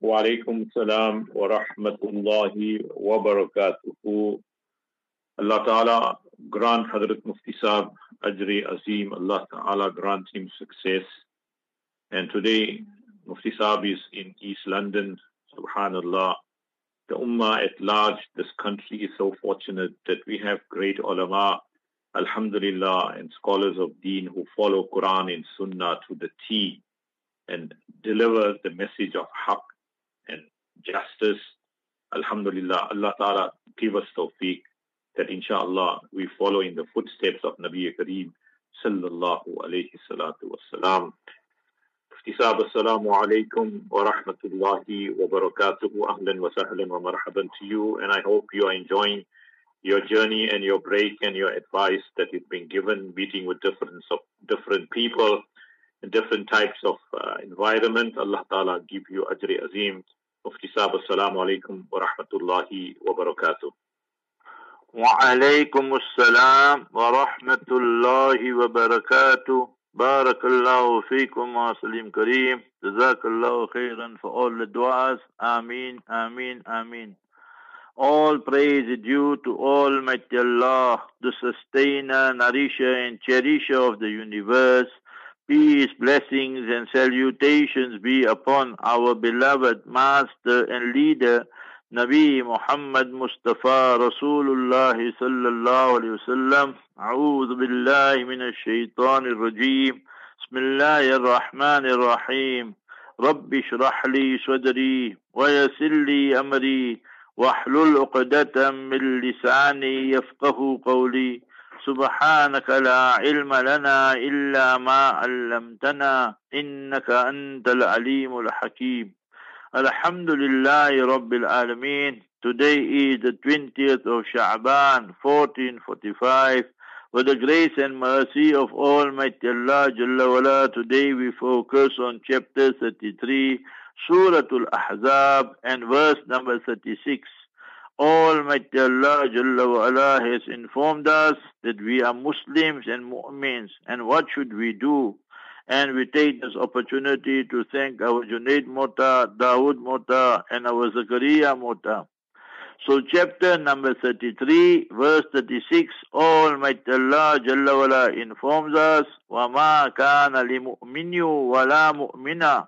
وعليكم السلام ورحمة الله وبركاته Allah Ta'ala grant Hadrat Mufti Saab Ajri Azim, Allah Ta'ala grant him success. And today, Mufti Saab is in East London, Subhanallah. The Ummah at large, this country is so fortunate that we have great ulama, Alhamdulillah, and scholars of deen who follow Quran and Sunnah to the T and deliver the message of haqq and justice. Alhamdulillah, Allah Ta'ala give us tawfiq that inshallah we follow in the footsteps of Nabi Kareem sallallahu alayhi salatu wasalam. احتساب السلام عليكم ورحمة الله وبركاته أهلا وسهلا ومرحبا to you and I hope you are enjoying your journey and your break and your advice that is being given meeting with different of different people in different types of uh, environment Allah Ta'ala give you ajri azim احتساب السلام عليكم ورحمة الله وبركاته وعليكم السلام ورحمة الله وبركاته بارك الله فيكم وسليم كريم جزاك الله خيرا for all the du'as Ameen Ameen Ameen All praise is due to Almighty Allah, the sustainer, nourisher and cherisher of the universe. Peace, blessings and salutations be upon our beloved master and leader, نبي محمد مصطفى رسول الله صلى الله عليه وسلم أعوذ بالله من الشيطان الرجيم بسم الله الرحمن الرحيم رب اشرح لي صدري ويسر لي أمري واحلل عقدة من لساني يفقه قولي سبحانك لا علم لنا إلا ما علمتنا إنك أنت العليم الحكيم Alhamdulillah Rabbil Alameen. Today is the 20th of Sha'ban, 1445. With the grace and mercy of Almighty Allah Jalla wala, today we focus on chapter 33, Surah Al-Ahzab and verse number 36. Almighty Allah Jalla wala has informed us that we are Muslims and Mu'mins and what should we do? And we take this opportunity to thank our Junaid Mota, Dawood Mota, and our Zakaria Mota. So chapter number 33, verse 36, Almighty Allah Jalla wala informs us, وَمَا كَانَ لِمُؤْمِنٍ وَلَا مُؤْمِنَةٍ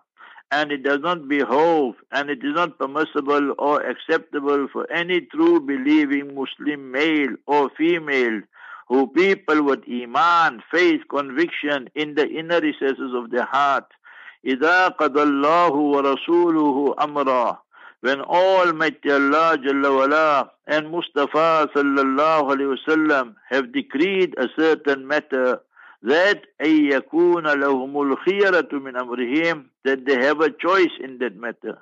and it does not behove and it is not permissible or acceptable for any true believing Muslim male or female who people with iman, faith, conviction in the inner recesses of their heart. إِذَا قَضَى اللَّهُ وَرَسُولُهُ أَمْرًا When Almighty Allah Jalla wala and Mustafa sallallahu alayhi wasallam have decreed a certain matter that أَن يَكُونَ لَهُمُ الْخِيَرَةُ مِنْ أَمْرِهِمْ that they have a choice in that matter.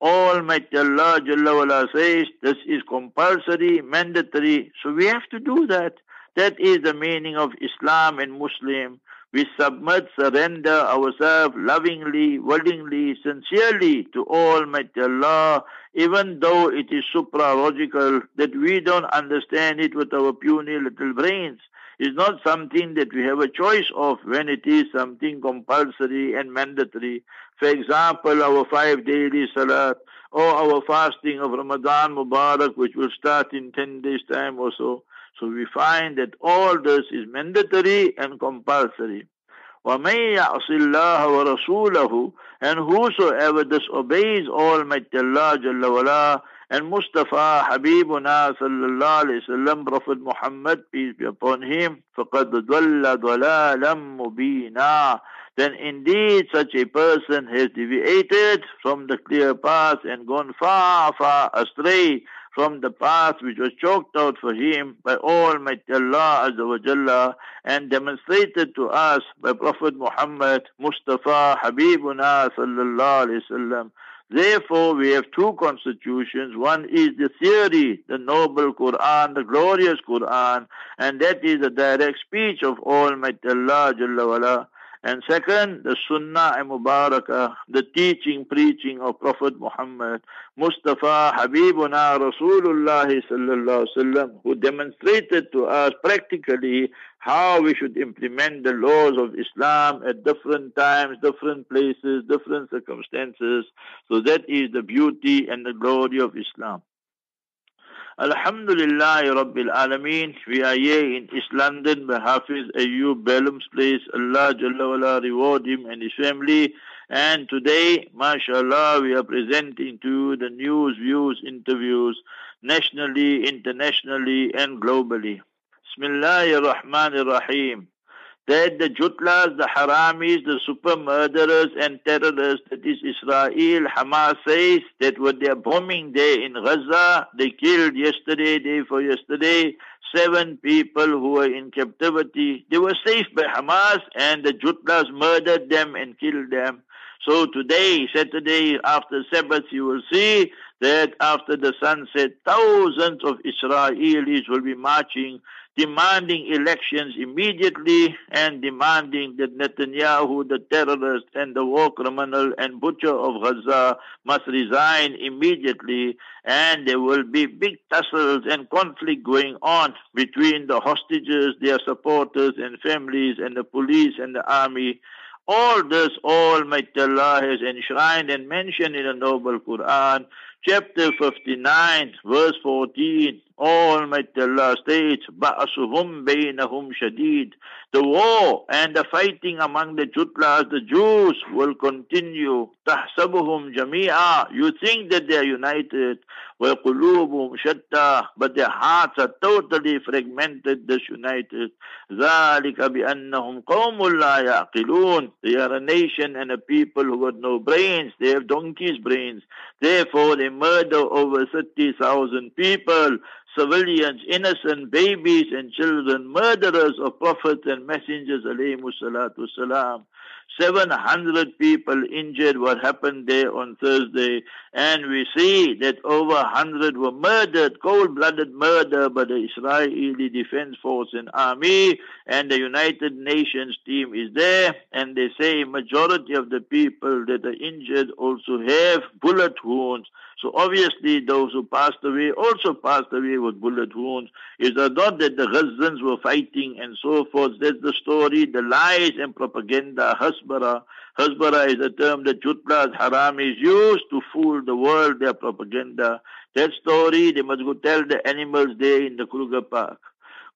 Almighty Allah Jalla wala says this is compulsory, mandatory, so we have to do that. That is the meaning of Islam and Muslim. We submit, surrender ourselves lovingly, willingly, sincerely to Almighty Allah, even though it is supralogical, that we don't understand it with our puny little brains. It's not something that we have a choice of when it is something compulsory and mandatory. For example, our five daily salat or our fasting of Ramadan Mubarak, which will start in 10 days' time or so. So we find that all this is mandatory and compulsory. وَمَن يَعْصِ اللَّهَ وَرَسُولَهُ And whosoever disobeys Almighty Allah Jalla wala, and Mustafa Habibuna sallallahu alayhi wasallam, Prophet Muhammad, peace be upon him, فَقَدْ ضَلَّ ضَلَالًا مُبِينًا Then indeed such a person has deviated from the clear path and gone far, far astray from the path which was chalked out for him by Almighty Allah Azza wa Jalla and demonstrated to us by Prophet Muhammad Mustafa Habibuna sallallahu alayhi wasallam. Therefore, we have two constitutions. One is the theory, the noble Quran, the glorious Quran, and that is the direct speech of Almighty Allah Jalla. And second, the Sunnah Mubarakah, the teaching, preaching of Prophet Muhammad, Mustafa Habibuna Rasulullah sallallahu sallam, who demonstrated to us practically how we should implement the laws of Islam at different times, different places, different circumstances. So that is the beauty and the glory of Islam. Alhamdulillah Rabbil Alameen. We are here in East London by Hafiz Ayub Bellum's place. Allah Jalla reward him and his family. And today, mashallah, we are presenting to you the news, views, interviews, nationally, internationally, and globally. Bismillahir Rahmanir Rahim that the Jutlas, the Haramis, the super murderers and terrorists, that is Israel, Hamas says that what they are bombing there in Gaza, they killed yesterday, day for yesterday, seven people who were in captivity. They were saved by Hamas and the Jutlas murdered them and killed them. So today, Saturday after Sabbath, you will see that after the sunset, thousands of Israelis will be marching demanding elections immediately and demanding that Netanyahu, the terrorist and the war criminal and butcher of Gaza, must resign immediately. And there will be big tussles and conflict going on between the hostages, their supporters and families, and the police and the army. All this Almighty Allah has enshrined and mentioned in the Noble Quran, chapter 59, verse 14 on at the last days, بَأْسُهُمْ بَيْنَهُمْ شَدِيدٌ The war and the fighting among the Jutlas, the Jews, will continue. تَحْسَبُهُمْ Jamia, You think that they are united. وَقُلُوبُهُمْ But their hearts are totally fragmented, disunited. ذَلِكَ بِأَنَّهُمْ قَوْمٌ لَا They are a nation and a people who have no brains. They have donkey's brains. Therefore, they murder over 30,000 people civilians, innocent babies and children, murderers of prophets and messengers, salam. 700 people injured what happened there on Thursday. And we see that over 100 were murdered, cold-blooded murder by the Israeli Defense Force and Army. And the United Nations team is there. And they say majority of the people that are injured also have bullet wounds. So obviously those who passed away also passed away with bullet wounds. It's not that the Gazans were fighting and so forth. That's the story, the lies and propaganda, hasbara. Hasbara is a term that Jutlas Haram is used to fool the world, their propaganda. That story, they must go tell the animals there in the Kruger Park.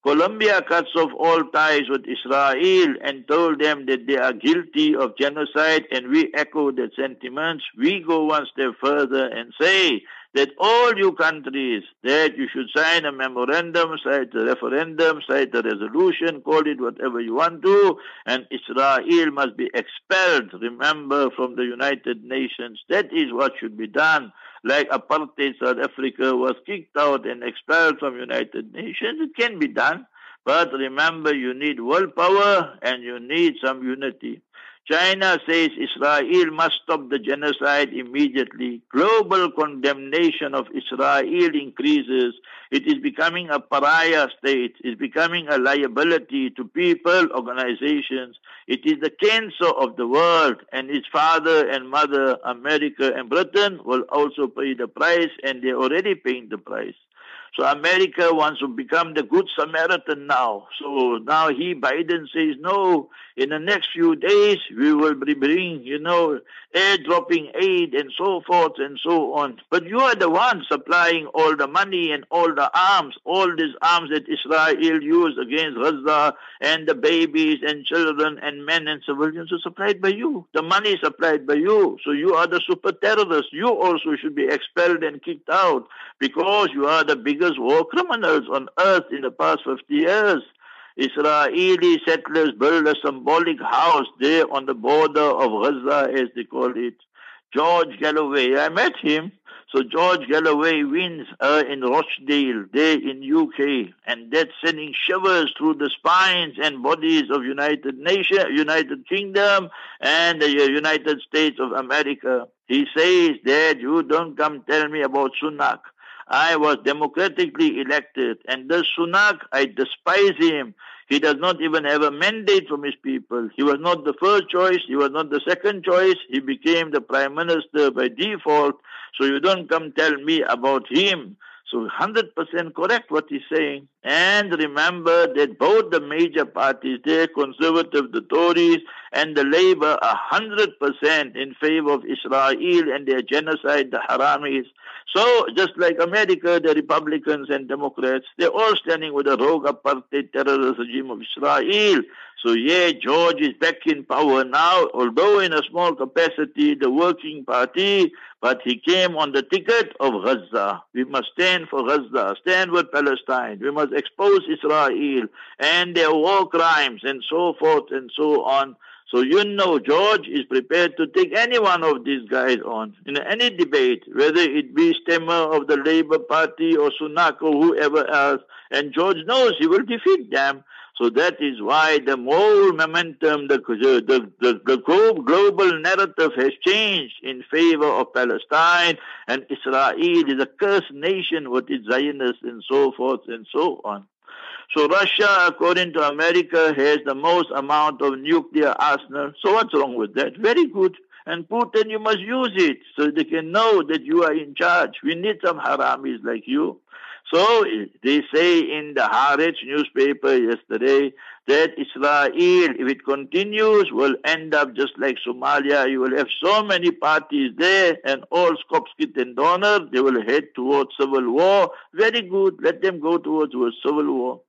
Colombia cuts off all ties with Israel and told them that they are guilty of genocide, and we echo that sentiments. We go one step further and say that all you countries that you should sign a memorandum, cite a referendum, cite a resolution, call it whatever you want to, and Israel must be expelled, remember, from the United Nations. That is what should be done like apartheid South Africa was kicked out and expelled from United Nations. It can be done. But remember, you need world power and you need some unity. China says Israel must stop the genocide immediately. Global condemnation of Israel increases. It is becoming a pariah state. It's becoming a liability to people, organizations. It is the cancer of the world, and its father and mother, America and Britain, will also pay the price, and they're already paying the price. So America wants to become the good Samaritan now. So now he, Biden says, no, in the next few days we will be bringing, you know, airdropping aid and so forth and so on. But you are the one supplying all the money and all the arms, all these arms that Israel used against Gaza and the babies and children and men and civilians are supplied by you. The money is supplied by you. So you are the super terrorists. You also should be expelled and kicked out because you are the biggest war criminals on earth in the past 50 years. Israeli settlers built a symbolic house there on the border of Gaza, as they call it. George Galloway, I met him. So George Galloway wins uh, in Rochdale, there in UK, and that's sending shivers through the spines and bodies of United Nation, United Kingdom, and the United States of America. He says that you don't come tell me about Sunak. I was democratically elected, and the Sunak, I despise him. He does not even have a mandate from his people. He was not the first choice. He was not the second choice. He became the prime minister by default. So you don't come tell me about him. So 100% correct what he's saying. And remember that both the major parties, the conservative, the Tories, and the Labour are 100% in favor of Israel and their genocide, the Haramis. So just like America, the Republicans and Democrats, they're all standing with the rogue apartheid terrorist regime of Israel. So yeah, George is back in power now, although in a small capacity, the working party, but he came on the ticket of Gaza. We must stand for Gaza, stand with Palestine. We must expose Israel and their war crimes and so forth and so on. So you know George is prepared to take any one of these guys on in any debate, whether it be Starmer of the Labour Party or Sunak or whoever else. And George knows he will defeat them. So that is why the whole momentum, the, the, the, the global narrative has changed in favor of Palestine and Israel is a cursed nation with its Zionists and so forth and so on. So Russia, according to America, has the most amount of nuclear arsenal. So what's wrong with that? Very good. And Putin, you must use it so they can know that you are in charge. We need some haramis like you. So eh, they say in the Haaretz newspaper yesterday that Israel, if it continues, will end up just like Somalia. You will have so many parties there and all Skopskit and donor, they will head towards civil war. Very good. Let them go towards civil war.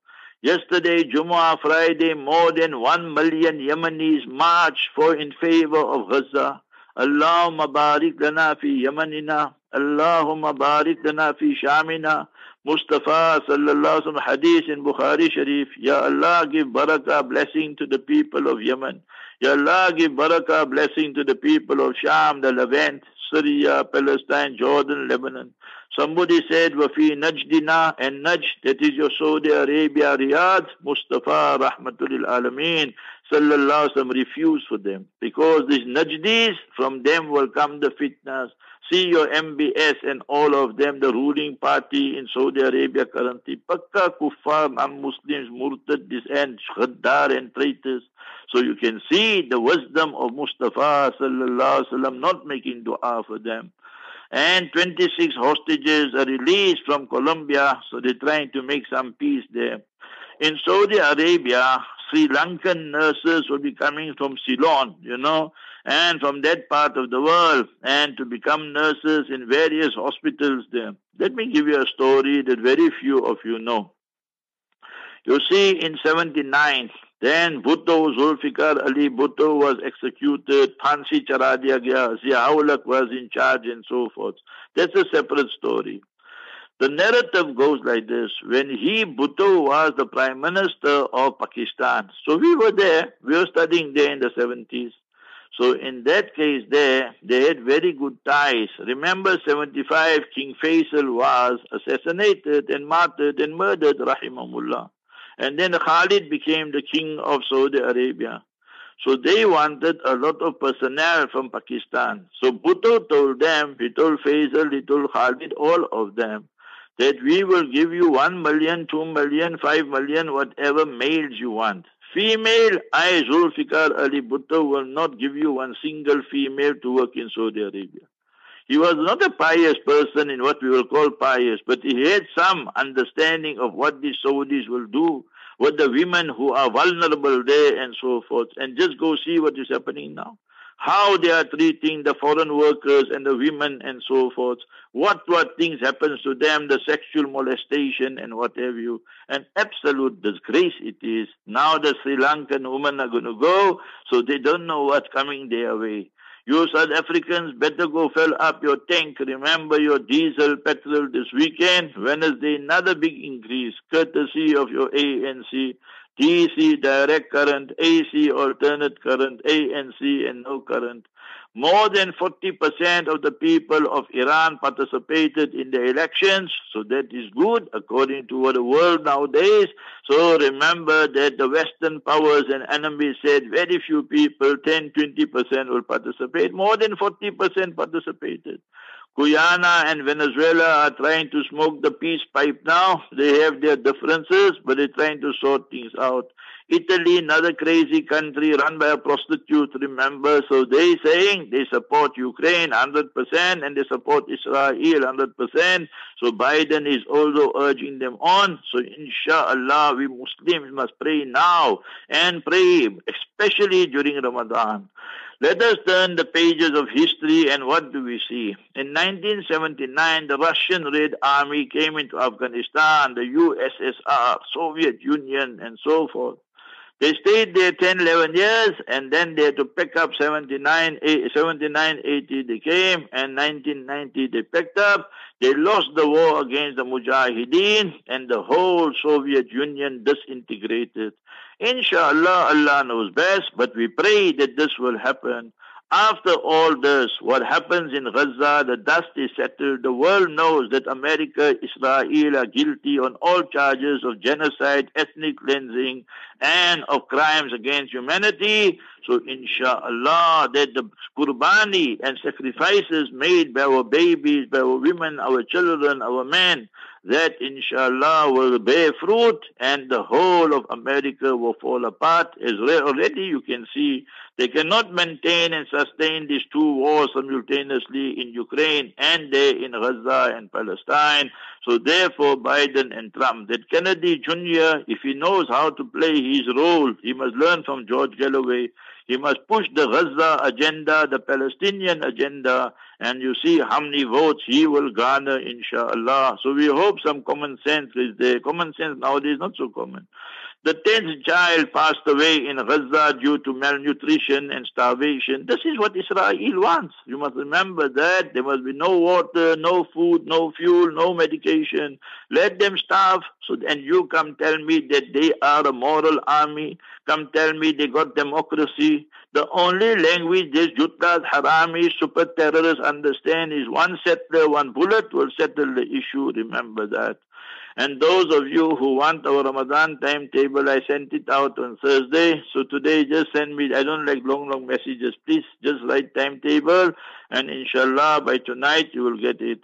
Yesterday, Jumu'ah Friday, more than one million Yemenis marched for in favor of Gaza. Allahumma barik lana fi Yemenina. Allahumma barik lana fi Shamina. Mustafa sallallahu alaihi wasallam hadith in Bukhari Sharif. Ya Allah give barakah blessing to the people of Yemen. Ya Allah give barakah blessing to the people of Sham, the Levant, Syria, Palestine, Jordan, Lebanon. Somebody said, Wafi Najdina and Najd, that is your Saudi Arabia, Riyadh, Mustafa Rahmatul Alameen, Sallallahu Alaihi refused for them. Because these Najdis, from them will come the fitnas. See your MBS and all of them, the ruling party in Saudi Arabia currently. Pakka kuffar, non-Muslims, murtad, and ghaddar and traitors. So you can see the wisdom of Mustafa sallallahu alaihi not making dua for them and 26 hostages are released from Colombia, so they're trying to make some peace there. In Saudi Arabia, Sri Lankan nurses will be coming from Ceylon, you know, and from that part of the world, and to become nurses in various hospitals there. Let me give you a story that very few of you know. You see, in 79, then Bhutto, Zulfikar Ali Bhutto was executed, Phansi chara diya gaya, Zia was in charge and so forth. That's a separate story. The narrative goes like this. When he, Bhutto, was the Prime Minister of Pakistan, so we were there, we were studying there in the 70s. So in that case there, they had very good ties. Remember 75, King Faisal was assassinated and martyred and murdered, rahimahullah. And then Khalid became the king of Saudi Arabia. So they wanted a lot of personnel from Pakistan. So Bhutto told them, he told Faisal, he told Khalid, all of them, that we will give you one million, two million, five million, whatever males you want. Female, I, Zulfikar Ali Bhutto, will not give you one single female to work in Saudi Arabia. He was not a pious person in what we will call pious, but he had some understanding of what the Saudis will do with the women who are vulnerable there and so forth. And just go see what is happening now. How they are treating the foreign workers and the women and so forth. What what things happens to them, the sexual molestation and what have you. An absolute disgrace it is. Now the Sri Lankan women are going to go, so they don't know what's coming their way. You South Africans better go fill up your tank. Remember your diesel petrol this weekend. Wednesday, another big increase, courtesy of your ANC. DC, direct current, AC, alternate current, ANC, and no current. More than 40% of the people of Iran participated in the elections, so that is good according to what the world nowadays. So remember that the Western powers and enemies said very few people, 10, 20% will participate. More than 40% participated. Guyana and Venezuela are trying to smoke the peace pipe now. They have their differences, but they're trying to sort things out. Italy, another crazy country run by a prostitute, remember. So they saying they support Ukraine 100% and they support Israel 100%. So Biden is also urging them on. So inshallah, we Muslims must pray now and pray, especially during Ramadan. Let us turn the pages of history and what do we see? In 1979, the Russian Red Army came into Afghanistan, the USSR, Soviet Union, and so forth. They stayed there 10, 11 years, and then they had to pick up 79, eh, 79 80 they came, and 1990 they picked up. They lost the war against the Mujahideen, and the whole Soviet Union disintegrated. Inshallah, Allah knows best, but we pray that this will happen. After all this, what happens in Gaza, the dust is settled. The world knows that America, Israel are guilty on all charges of genocide, ethnic cleansing, and of crimes against humanity. So inshallah, that the qurbani and sacrifices made by our babies, by our women, our children, our men, that inshallah will bear fruit and the whole of America will fall apart. As already you can see, they cannot maintain and sustain these two wars simultaneously in Ukraine and there in Gaza and Palestine. So therefore Biden and Trump, that Kennedy Jr., if he knows how to play his role, he must learn from George Galloway. He must push the Gaza agenda, the Palestinian agenda, and you see how many votes he will garner, inshallah. So we hope some common sense is there. Common sense nowadays is not so common. The tenth child passed away in Gaza due to malnutrition and starvation. This is what Israel wants. You must remember that. There must be no water, no food, no fuel, no medication. Let them starve. So, and you come tell me that they are a moral army. Come tell me they got democracy. The only language these Juttas, Haramis, super terrorists understand is one settler, one bullet will settle the issue. Remember that. And those of you who want our Ramadan timetable, I sent it out on Thursday. So today just send me, I don't like long, long messages. Please just write timetable and inshallah by tonight you will get it.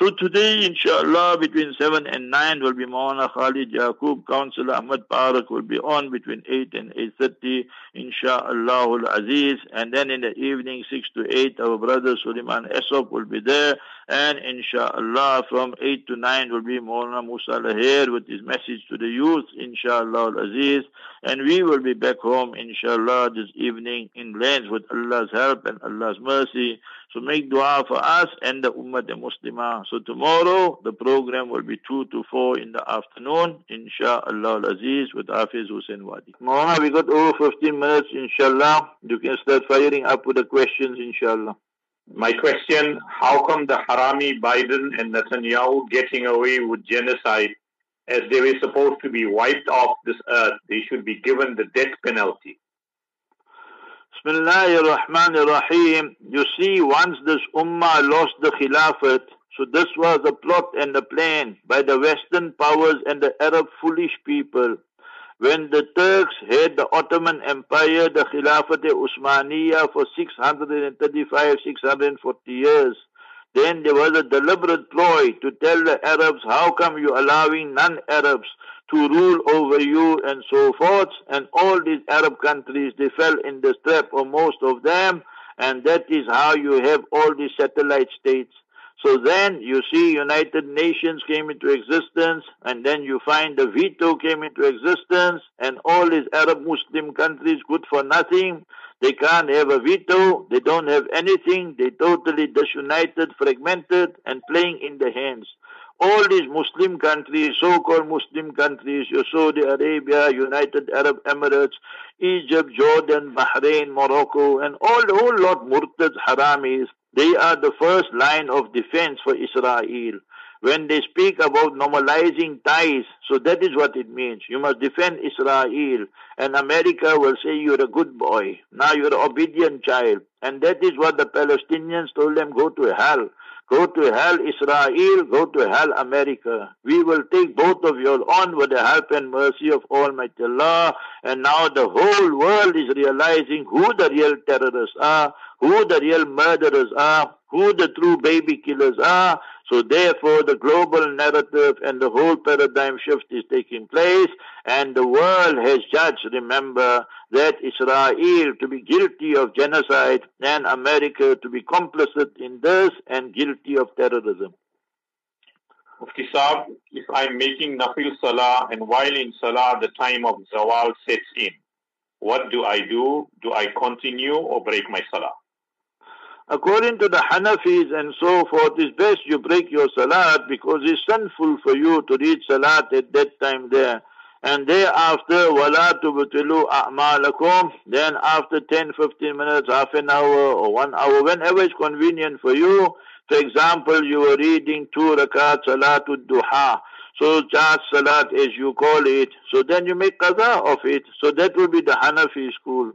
So today, inshallah, between 7 and 9 will be Mawana Khalid Yaqub, Councillor Ahmad Parak will be on between 8 and 8.30, inshallah al-Aziz. And then in the evening, 6 to 8, our brother Suleiman Esop will be there. And inshallah, from 8 to 9 will be Maulana Musa Lahir with his message to the youth, inshallah aziz And we will be back home, inshallah, this evening in lands with Allah's help and Allah's mercy. So make dua for us and the Ummah de Muslimah. So tomorrow the program will be 2 to 4 in the afternoon, inshallah aziz with Hafiz Hussein Wadi. Mawlana, we got over 15 minutes, inshallah. You can start firing up with the questions, inshallah. My question, how come the Harami Biden and Netanyahu getting away with genocide as they were supposed to be wiped off this earth? They should be given the death penalty. Bismillah ar-Rahman ar-Rahim. You see, once this ummah lost the Khilafat, so this was a plot and a plan by the Western powers and the Arab foolish people. When the Turks had the Ottoman Empire, the Khilafat Usmaniya for 635, 640 years, then there was a deliberate ploy to tell the Arabs, how come you allowing non-Arabs to rule over you and so forth. And all these Arab countries, they fell in the trap, or most of them, and that is how you have all these satellite states. So then you see United Nations came into existence, and then you find the veto came into existence, and all these Arab Muslim countries, good for nothing. They can't have a veto, they don't have anything, they totally disunited, fragmented, and playing in the hands all these Muslim countries, so-called Muslim countries, your Saudi Arabia, United Arab Emirates, Egypt, Jordan, Bahrain, Morocco, and all the whole lot murtads, haramis, they are the first line of defense for Israel. When they speak about normalizing ties, so that is what it means. You must defend Israel. And America will say you're a good boy. Now you're an obedient child. And that is what the Palestinians told them, go to hell. Go to hell Israel, go to hell America. We will take both of you on with the help and mercy of Almighty Allah. And now the whole world is realizing who the real terrorists are, who the real murderers are, who the true baby killers are. So therefore the global narrative and the whole paradigm shift is taking place and the world has judged, remember, that Israel to be guilty of genocide and America to be complicit in this and guilty of terrorism. Mufti Saab, if I'm making Nafil Salah and while in Salah the time of Zawal sets in, what do I do? Do I continue or break my Salah? According to the Hanafis and so forth, it's best you break your Salat because it's sinful for you to read Salat at that time there. And thereafter, وَلَا تُبْتِلُوا أَعْمَالَكُمْ Then after 10, 15 minutes, half an hour or one hour, whenever it's convenient for you, for example, you were reading two rakat salatul duha. So charge salat as you call it. So then you make qada of it. So that will be the Hanafi school.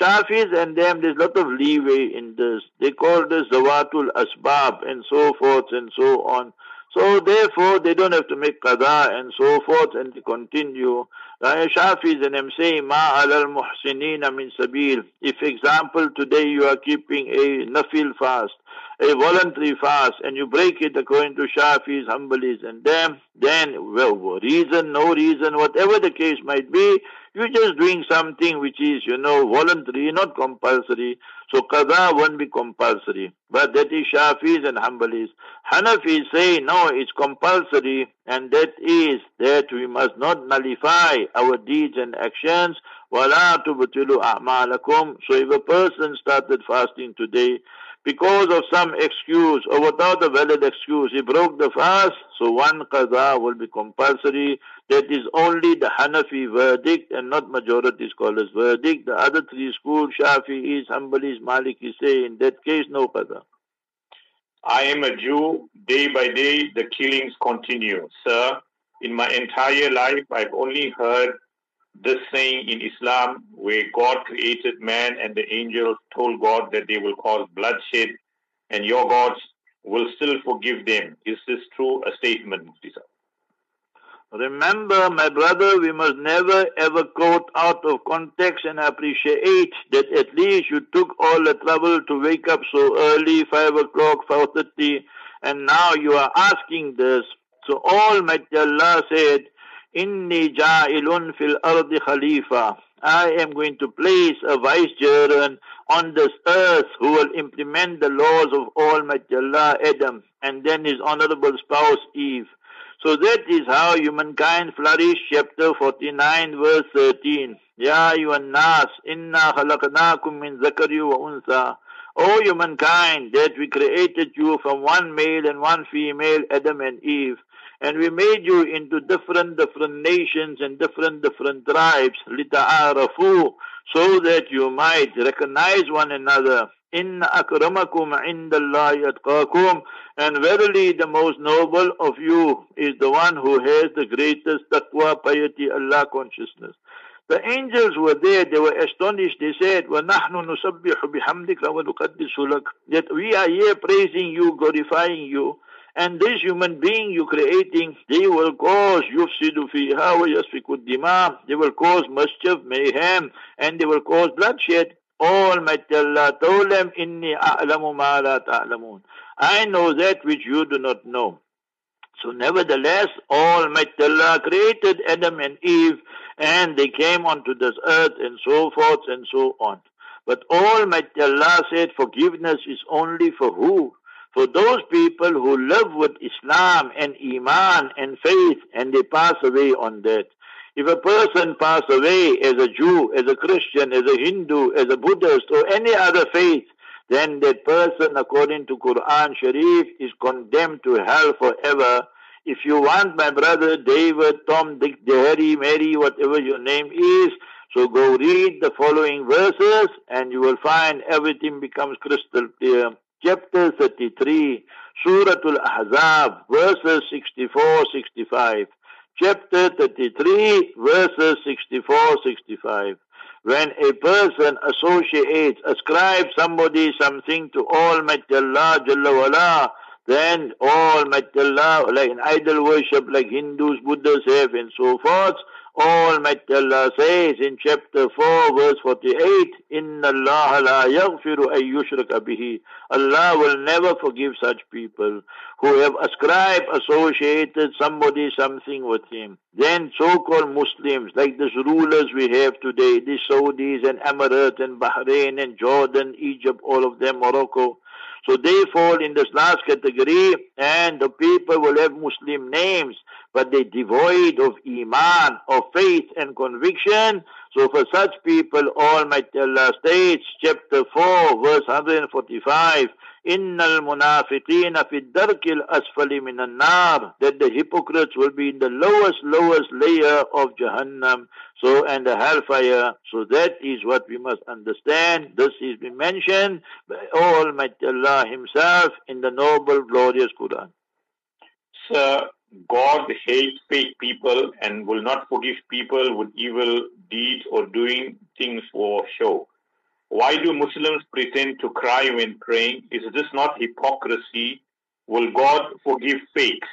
Shafis and them, there's a lot of leeway in this. They call this zawatul asbab and so forth and so on. So therefore, they don't have to make qada and so forth and continue. Shafis and them say, ma alal muhsinina min sabil. If example, today you are keeping a nafil fast a voluntary fast and you break it according to Shafis, Hanbalis and them, then, well, reason, no reason, whatever the case might be, you're just doing something which is, you know, voluntary, not compulsory. So qada won't be compulsory. But that is Shafis and Hanbalis. Hanafis say, no, it's compulsory, and that is that we must not nullify our deeds and actions. وَلَا تُبْتِلُوا أَعْمَالَكُمْ So if a person started fasting today, because of some excuse or without a valid excuse, he broke the fast, so one qada will be compulsory. That is only the Hanafi verdict and not majority scholars' verdict. The other three schools, Shafi'is, Hanbalis, Malikis say in that case no qada. I am a Jew. Day by day the killings continue. Sir, in my entire life I've only heard this saying in Islam where God created man and the angels told God that they will cause bloodshed and your gods will still forgive them. Is this true a statement, Mufti Remember, my brother, we must never ever quote out of context and appreciate that at least you took all the trouble to wake up so early, 5 o'clock, 5.30, and now you are asking this. So Almighty Allah said, Inni ja'ilun fil ardi khalifa. I am going to place a vicegerent on this earth who will implement the laws of Almighty Allah, Adam, and then his honorable spouse, Eve. So that is how humankind flourished, chapter 49, verse 13. Ya ayyuhan nas, inna khalaqnakum min zakari wa unsa. O humankind, that we created you from one male and one female, Adam and Eve and we made you into different different nations and different different tribes lita'arafu so that you might recognize one another in akramakum indallahi atqakum and verily the most noble of you is the one who has the greatest taqwa piety Allah consciousness the angels were there, they were astonished. They said, وَنَحْنُ نُسَبِّحُ بِحَمْدِكَ وَنُقَدِّسُ لَكَ That we are here praising you, glorifying you. And this human being you're creating, they will cause yufsidu fiha wa yasfiku dima. They will cause mischief, mayhem, and they will cause bloodshed. Almighty Allah told them, Inni a'lamu ma la ta'lamun. I know that which you do not know. So nevertheless, Almighty Allah created Adam and Eve, and they came onto this earth, and so forth and so on. But Almighty Allah said forgiveness is only for who? For those people who live with Islam and Iman and faith and they pass away on that. If a person pass away as a Jew, as a Christian, as a Hindu, as a Buddhist or any other faith, then that person according to Quran Sharif is condemned to hell forever. If you want my brother David, Tom, Dick, Harry, Mary, whatever your name is, so go read the following verses and you will find everything becomes crystal clear chapter 33, Surah Al-Ahzab, verses 64, 65. Chapter 33, verses 64, 65. When a person associates, ascribes somebody something to Almighty Allah Jalla wala, then Almighty Allah, like in idol worship, like Hindus, Buddhists have, and so forth, Almighty Allah says in chapter 4 verse 48, Inna Allah la yaghfiru ay yushraka bihi. Allah will never forgive such people who have ascribed, associated somebody something with him. Then so-called Muslims, like these rulers we have today, the Saudis and Emirates and Bahrain and Jordan, Egypt, all of them, Morocco, so they fall in this last category and the people will have Muslim names, but they devoid of Iman, of faith and conviction. So for such people, Almighty Allah states, chapter 4, verse 145, إن المنافقين في الدرك الأسفل من النار that the hypocrites will be in the lowest lowest layer of Jahannam so and the hellfire so that is what we must understand this is been mentioned by Almighty Allah himself in the noble glorious Quran Sir, God hates fake people and will not forgive people with evil deeds or doing things for show. Why do Muslims pretend to cry when praying? Is this not hypocrisy? Will God forgive fakes?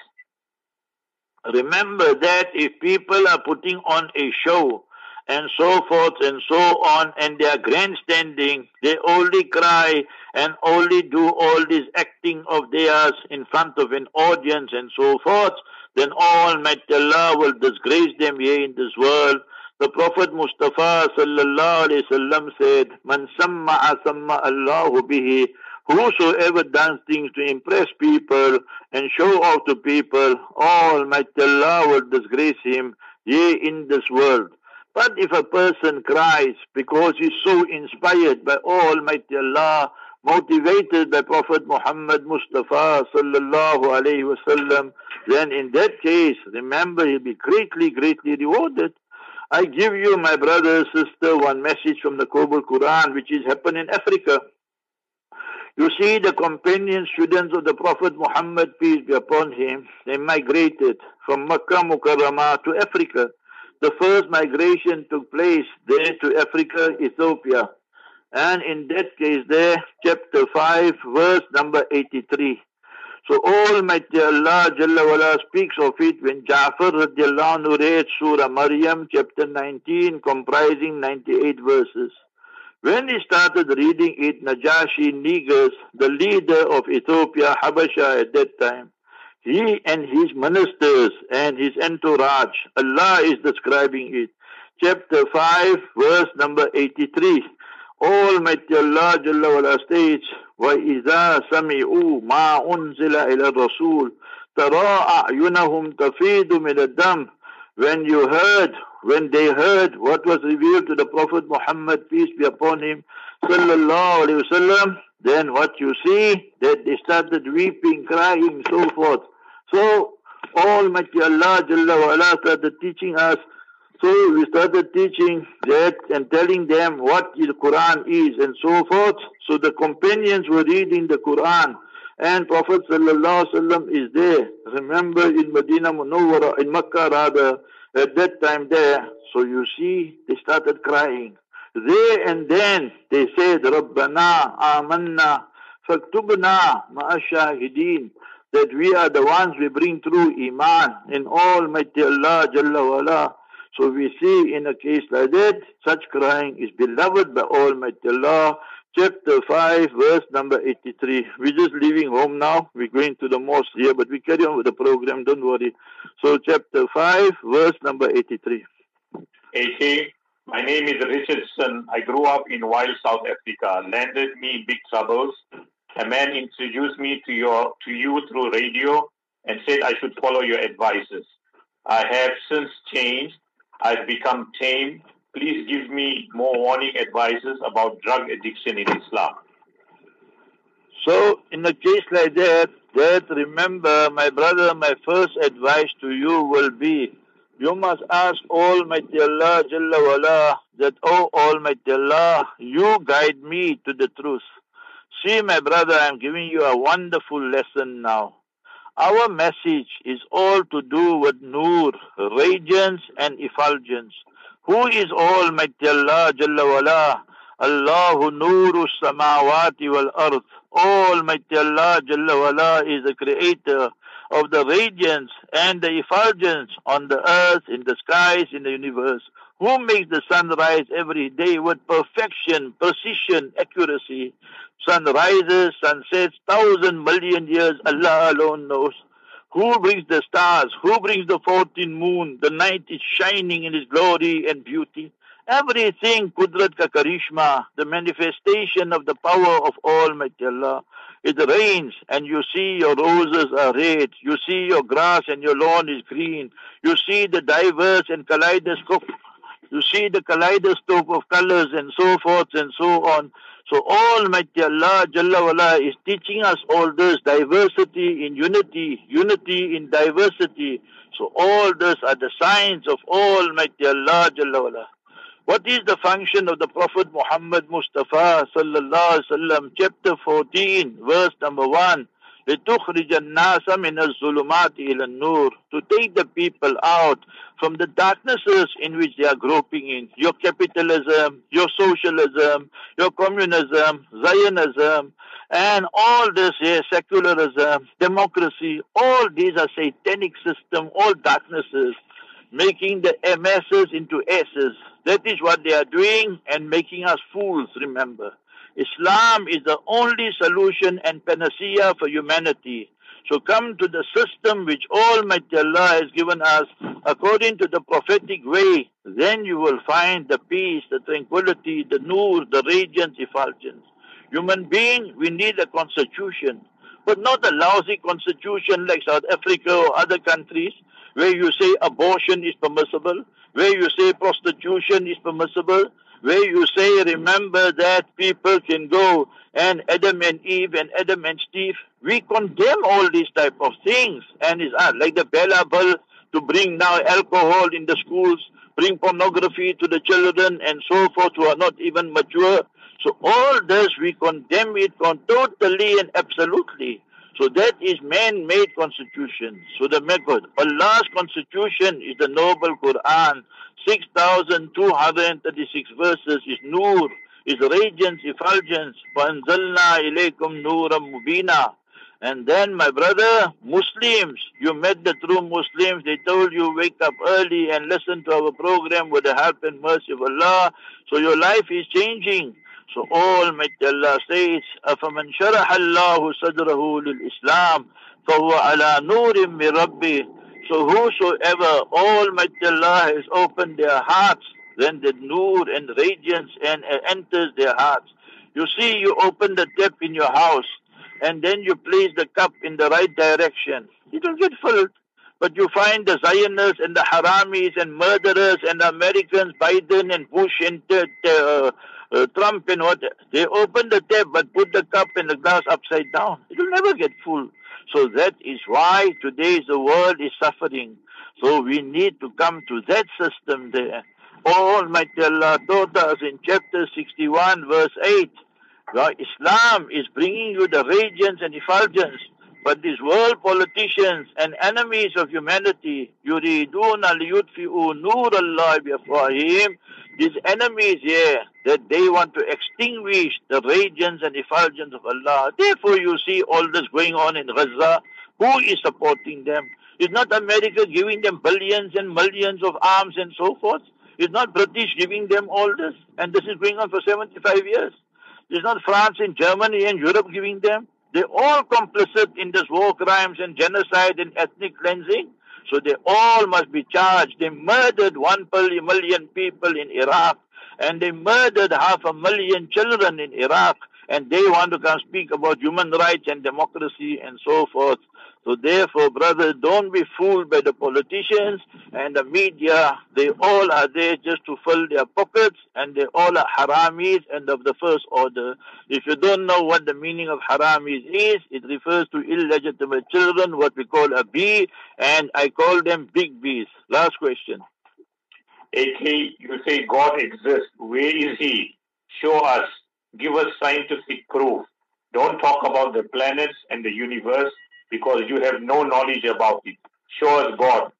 Remember that if people are putting on a show and so forth and so on and they are grandstanding, they only cry and only do all this acting of theirs in front of an audience and so forth, then Almighty Allah will disgrace them here in this world the Prophet Mustafa sallallahu alaihi wasallam said, "Man samma'a samma Allahu bihi." Whosoever does things to impress people and show off to people, Almighty Allah will disgrace him here in this world. But if a person cries because he's so inspired by Almighty Allah, motivated by Prophet Muhammad Mustafa sallallahu alaihi wasallam, then in that case, remember he'll be greatly, greatly rewarded. I give you, my brother, sister, one message from the Kobul Quran, which is happened in Africa. You see, the companion students of the Prophet Muhammad, peace be upon him, they migrated from Makkah Mukarramah to Africa. The first migration took place there to Africa, Ethiopia. And in that case there, chapter 5, verse number 83. So Almighty Allah Jalla wala speaks of it when Ja'far radiallahu anhu read Surah Maryam chapter 19 comprising 98 verses. When he started reading it, Najashi Negus, the leader of Ethiopia, Habasha at that time, he and his ministers and his entourage, Allah is describing it. Chapter 5, verse number 83. Almighty Allah Jalla wala states, وإذا سمعوا ما أنزل إلى الرسول ترى أعينهم تفيض من الدم when you heard when they heard what was revealed to the Prophet Muhammad peace be upon him sallallahu alaihi wasallam then what you see that they started weeping crying so forth so Almighty Allah Jalla ala started teaching us so we started teaching that and telling them what the Quran is and so forth. So the companions were reading the Quran and Prophet ﷺ is there. Remember in Medina Munawwara, in Makkah rather, at that time there. So you see, they started crying. There and then they said, Rabbana amanna faktubna ma'ashahidin that we are the ones we bring through Iman in Almighty Allah Jalla wala. So we see in a case like that, such crying is beloved by Almighty Allah. Chapter 5, verse number 83. We're just leaving home now. We're going to the mosque here, but we carry on with the program, don't worry. So chapter 5, verse number 83. 80. My name is Richardson. I grew up in wild South Africa, landed me in big troubles. A man introduced me to your to you through radio and said I should follow your advices. I have since changed I've become tame. Please give me more warning advices about drug addiction in Islam. So, in a case like that, that remember, my brother, my first advice to you will be, you must ask Almighty Allah Jalla wala, that, oh Almighty Allah, you guide me to the truth. See, my brother, I'm giving you a wonderful lesson now. Our message is all to do with nur, radiance and effulgence. Who is Almighty Allah Jalla wala? Allahu nuru samawati wal earth. Almighty Allah Jalla wala is the creator of the radiance and the effulgence on the earth, in the skies, in the universe. Who makes the sun rise every day with perfection, precision, accuracy? Sun rises, sun sets, thousand million years, Allah alone knows. Who brings the stars? Who brings the 14 moon? The night is shining in its glory and beauty. Everything, Kudrat ka Karishma, the manifestation of the power of Almighty Allah. It rains and you see your roses are red. You see your grass and your lawn is green. You see the diverse and kaleidoscope you see the kaleidoscope of colors and so forth and so on. So Almighty Allah Jalla wala is teaching us all this diversity in unity, unity in diversity. So all this are the signs of Almighty Allah Jalla wala. What is the function of the Prophet Muhammad Mustafa sallallahu alaihi wasallam? Chapter 14, verse number 1. لتخرج الناس من الظلمات إلى النور to take the people out from the darknesses in which they are groping in your capitalism your socialism your communism Zionism and all this yeah, secularism democracy all these are satanic system all darknesses making the masses into asses that is what they are doing and making us fools remember Islam is the only solution and panacea for humanity. So come to the system which Almighty Allah has given us according to the prophetic way. Then you will find the peace, the tranquility, the nur, the radiance, effulgence. Human being, we need a constitution, but not a lousy constitution like South Africa or other countries where you say abortion is permissible, where you say prostitution is permissible, where you say, remember that people can go and Adam and Eve and Adam and Steve, we condemn all these type of things. And it's uh, like the BELA bill to bring now alcohol in the schools, bring pornography to the children and so forth who are not even mature. So all this we condemn it totally and absolutely. So that is man-made constitution. So the method. Allah's constitution is the noble Quran. 6,236 verses is nur, is radiance, effulgence. وَأَنزَلْنَا إِلَيْكُمْ نُورًا مُبِينًا and then, my brother, Muslims, you met the true Muslims. They told you wake up early and listen to our program with the help and mercy of Allah. So your life is changing. So Almighty Allah says, أَفَمَنْ شَرَحَ اللَّهُ صَدْرَهُ لِلْإِسْلَامِ فَهُوَ عَلَى نُورٍ مِّن رَبِّهِ So whosoever Almighty Allah has opened their hearts, then the nur and radiance and uh, enters their hearts. You see, you open the tap in your house, and then you place the cup in the right direction. It will get filled. But you find the Zionists and the Haramis and murderers and the Americans, Biden and Bush and uh, uh, Trump and what, they open the tap but put the cup and the glass upside down. It will never get full. So that is why today the world is suffering. So we need to come to that system there. Almighty Allah taught in chapter 61 verse 8, Islam is bringing you the radiance and effulgence but these world politicians and enemies of humanity, يُرِيدُونَ لِيُطْفِئُوا نُورَ اللَّهِ بِأَفْوَاهِهِمْ These enemies here, that they want to extinguish the radiance and effulgence of Allah. Therefore you see all this going on in Gaza. Who is supporting them? Is not America giving them billions and millions of arms and so forth? Is not British giving them all this? And this is going on for 75 years. Is not France and Germany and Europe giving them? They're all complicit in this war crimes and genocide and ethnic cleansing. So they all must be charged. They murdered one million people in Iraq and they murdered half a million children in Iraq and they want to come speak about human rights and democracy and so forth. So therefore, brothers, don't be fooled by the politicians and the media. They all are there just to fill their pockets and they all are haramis and of the first order. If you don't know what the meaning of haramis is, it refers to illegitimate children, what we call a bee, and I call them big bees. Last question. AK, you say God exists. Where is He? Show us. Give us scientific proof. Don't talk about the planets and the universe because you have no knowledge about it. Show us God.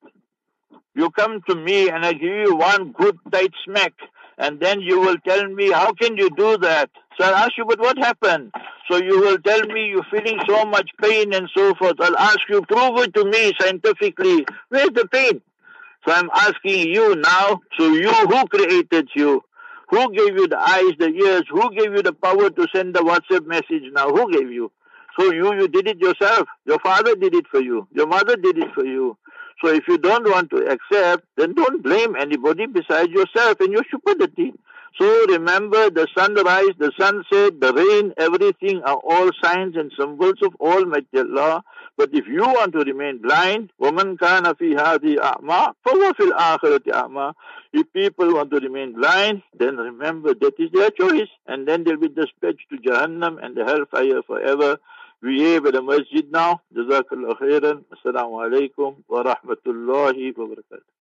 You come to me and I give you one good tight smack, and then you will tell me, How can you do that? So I'll ask you, but what happened? So you will tell me you're feeling so much pain and so forth. I'll ask you, prove it to me scientifically. Where's the pain? So I'm asking you now, so you, who created you? Who gave you the eyes, the ears? Who gave you the power to send the WhatsApp message now? Who gave you? So you, you did it yourself. Your father did it for you. Your mother did it for you. So if you don't want to accept, then don't blame anybody besides yourself and your stupidity. So remember the sunrise, the sunset, the rain, everything are all signs and symbols of Almighty Allah. But if you want to remain blind, woman kana fi hadi a'ma, fil akhirati a'ma. If people want to remain blind, then remember that is their choice, and then they'll be dispatched to Jahannam and the hellfire forever. We have a masjid now. Jazakallah khairan. Assalamu alaikum wa rahmatullahi wa barakatuh.